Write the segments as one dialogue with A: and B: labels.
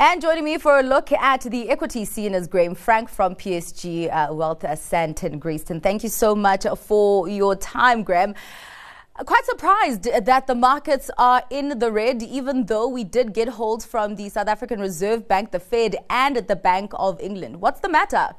A: And joining me for a look at the equity scene is Graeme Franck from PSG uh, Wealth uh, Sandton Grayston. Thank you so much for your time, Graeme. Quite surprised that the markets are in the red, even though we did get holds from the South African Reserve Bank, the Fed, and the Bank of England. What's the matter?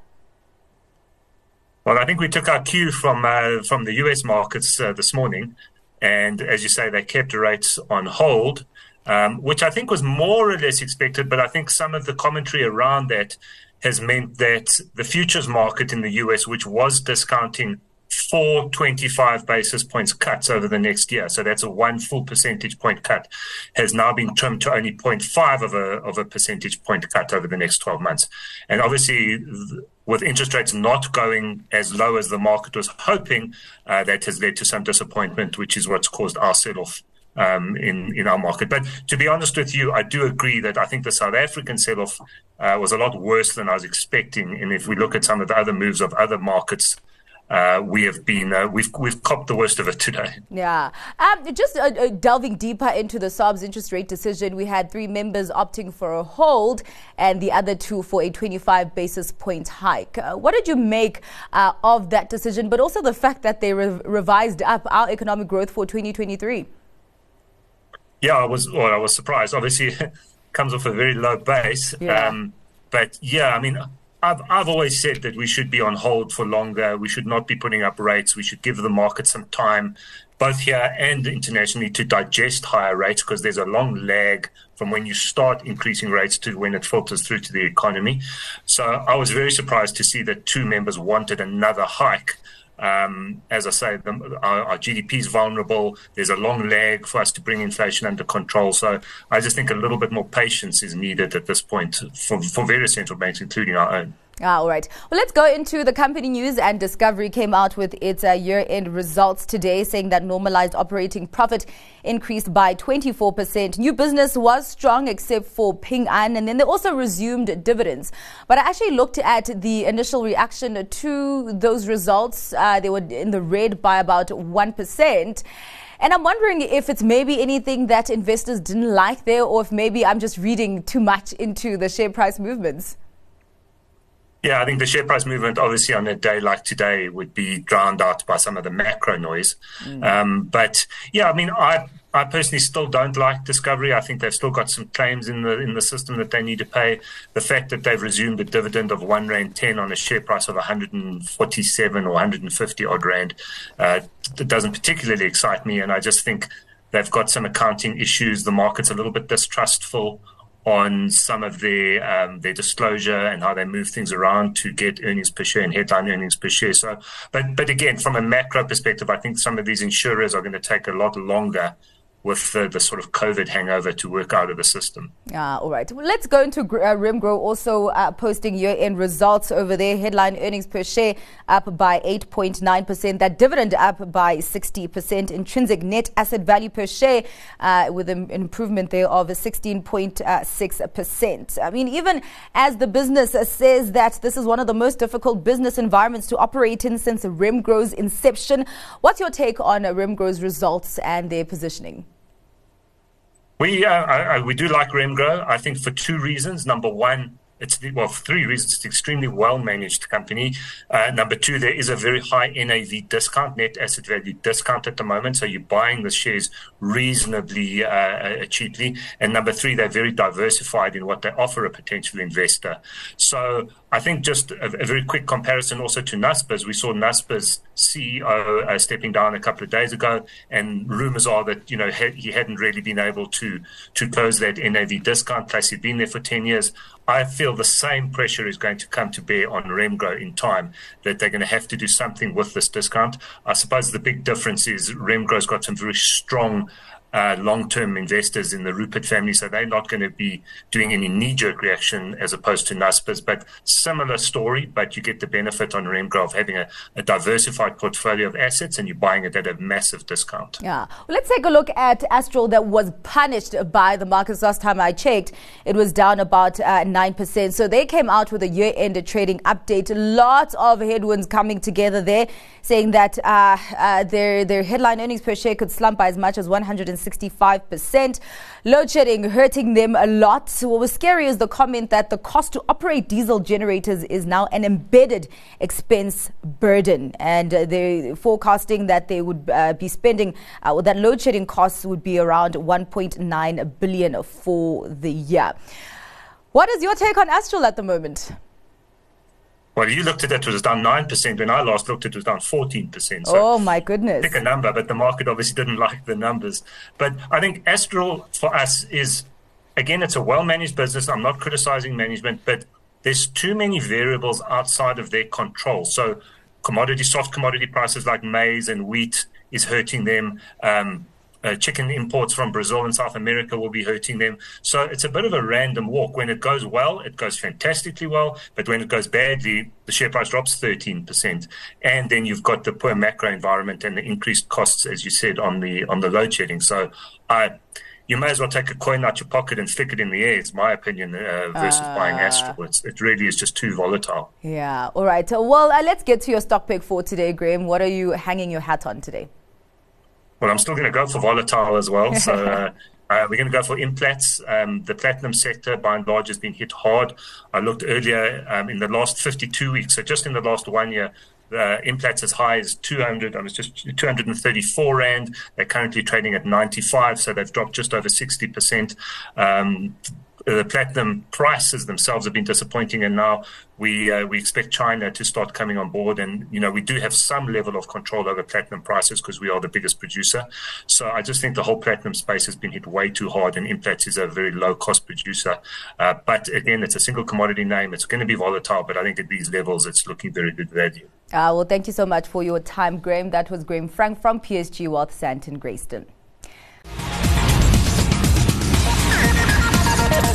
B: Well, I think we took our cue from uh, from the US markets uh, this morning, and as you say, they kept rates on hold um, which I think was more or less expected. But I think some of the commentary around that has meant that the futures market in the US, which was discounting four 25 basis points cuts over the next year. So that's a one full percentage point cut has now been trimmed to only 0.5 of a, of a percentage point cut over the next 12 months. And obviously, with interest rates not going as low as the market was hoping, uh, that has led to some disappointment, which is what's caused our sell off um, in in our market. But to be honest with you, I do agree that I think the South African sell-off uh, was a lot worse than I was expecting. And if we look at some of the other moves of other markets. Uh, we have been uh, we've we've copped the worst of it today.
A: Yeah, um, just uh, uh, delving deeper into the SARB's interest rate decision, we had three members opting for a hold, and the other two for a 25 basis point hike. Uh, what did you make uh, of that decision, but also the fact that they re- revised up our economic growth for 2023?
B: Yeah, I was. Well, I was surprised. Obviously, comes off a very low base. Yeah. Um, but yeah, I mean, I've I've always said that we should be on hold for longer. We should not be putting up rates. We should give the market some time, both here and internationally, to digest higher rates because there's a long lag from when you start increasing rates to when it filters through to the economy. So I was very surprised to see that two members wanted another hike. Um, as I say, the, our, our, GDP is vulnerable. There's a long lag for us to bring inflation under control. So I just think a little bit more patience is needed at this point for, for various central banks, including our own.
A: Ah, all right. Well, let's go into the company news. And Discovery came out with its uh, year end results today, saying that normalized operating profit increased by 24%. New business was strong, except for Ping An. And then they also resumed dividends. But I actually looked at the initial reaction to those results. Uh, they were in the red by about 1%. And I'm wondering if it's maybe anything that investors didn't like there, or if maybe I'm just reading too much into the share price movements.
B: Yeah, I think the share price movement, obviously, on a day like today, would be drowned out by some of the macro noise. Mm. Um, but yeah, I mean, I I personally still don't like Discovery. I think they've still got some claims in the in the system that they need to pay. The fact that they've resumed a dividend of one rand ten on a share price of 147 or 150 odd rand, uh, doesn't particularly excite me. And I just think they've got some accounting issues. The market's a little bit distrustful on some of their um, their disclosure and how they move things around to get earnings per share and headline earnings per share. So, but but again, from a macro perspective, I think some of these insurers are going to take a lot longer with the, the, sort of COVID hangover to work out of the system.
A: Ah, all right. Well, let's go into uh, Remgro also uh, posting year end results over there. Headline earnings per share up by 8.9%. That dividend up by 60%. Intrinsic net asset value per share uh, with an improvement there of 16.6%. I mean, even as the business says that this is one of the most difficult business environments to operate in since Remgro's inception, what's your take on Remgro's results and their positioning?
B: We uh, I, we do like Remgro. I think for two reasons. Number one, it's well for three reasons. It's an extremely well managed company. Uh, number two, there is a very high NAV discount, net asset value discount at the moment. So you're buying the shares reasonably uh, cheaply. And number three, they're very diversified in what they offer a potential investor. So I think just a, a very quick comparison also to Naspers. We saw Naspers CEO uh, stepping down a couple of days ago, and rumors are that you know he, he hadn't really been able to to close that NAV discount. Plus, he'd been there for ten years. I feel the same pressure is going to come to bear on Remgro in time, that they're going to have to do something with this discount. I suppose the big difference is Remgro's got some very strong uh, long-term investors in the Rupert family, so they're not going to be doing any knee-jerk reaction as opposed to Naspers. But similar story, but you get the benefit on Remgro of having a, a, diversified portfolio of assets, and you're buying it at a massive discount.
A: Yeah. Well, let's take a look at Astral that was punished by the markets last time I checked. It was down about uh, nine percent. So they came out with a year-end trading update. Lots of headwinds coming together there, saying that uh, uh their their headline earnings per share could slump by as much as 100. 165%. Load shedding hurting them a lot. What was scary is the comment that the cost to operate diesel generators is now an embedded expense burden. And uh, they're forecasting that they would uh, be spending, uh, that load shedding costs would be around 1.9 billion for the year. What is your take on Astral at the moment?
B: Well, you looked at it, it was down 9%. When I last looked, it was down 14%.
A: So oh, my goodness.
B: Pick a number, but the market obviously didn't like the numbers. But I think Astral for us is, again, it's a well managed business. I'm not criticizing management, but there's too many variables outside of their control. So, commodity, soft commodity prices like maize and wheat is hurting them. Um, uh, chicken imports from Brazil and South America will be hurting them. So it's a bit of a random walk. When it goes well, it goes fantastically well. But when it goes badly, the share price drops 13%. And then you've got the poor macro environment and the increased costs, as you said, on the on the load shedding. So I you may as well take a coin out your pocket and stick it in the air. It's my opinion uh, versus uh, buying Astral. It's, it really is just too volatile.
A: Yeah. All right. Well, uh, let's get to your stock pick for today, Graeme. What are you hanging your hat on today?
B: Well, I'm still going to go for volatile as well. So uh, uh, we're going to go for Implats. Um, the platinum sector, by and large, has been hit hard. I looked earlier um, in the last 52 weeks, so just in the last one year, uh, Implats as high as 200. I was just 234 rand. They're currently trading at 95, so they've dropped just over 60 percent. Um, the platinum prices themselves have been disappointing, and now we uh, we expect China to start coming on board. And you know, we do have some level of control over platinum prices because we are the biggest producer. So I just think the whole platinum space has been hit way too hard, and Implats is a very low cost producer. Uh, but again, it's a single commodity name. It's going to be volatile, but I think at these levels, it's looking very good value.
A: Uh, well, thank you so much for your time, Graeme. That was Graeme Franck from PSG Wealth, Sandton Grayston.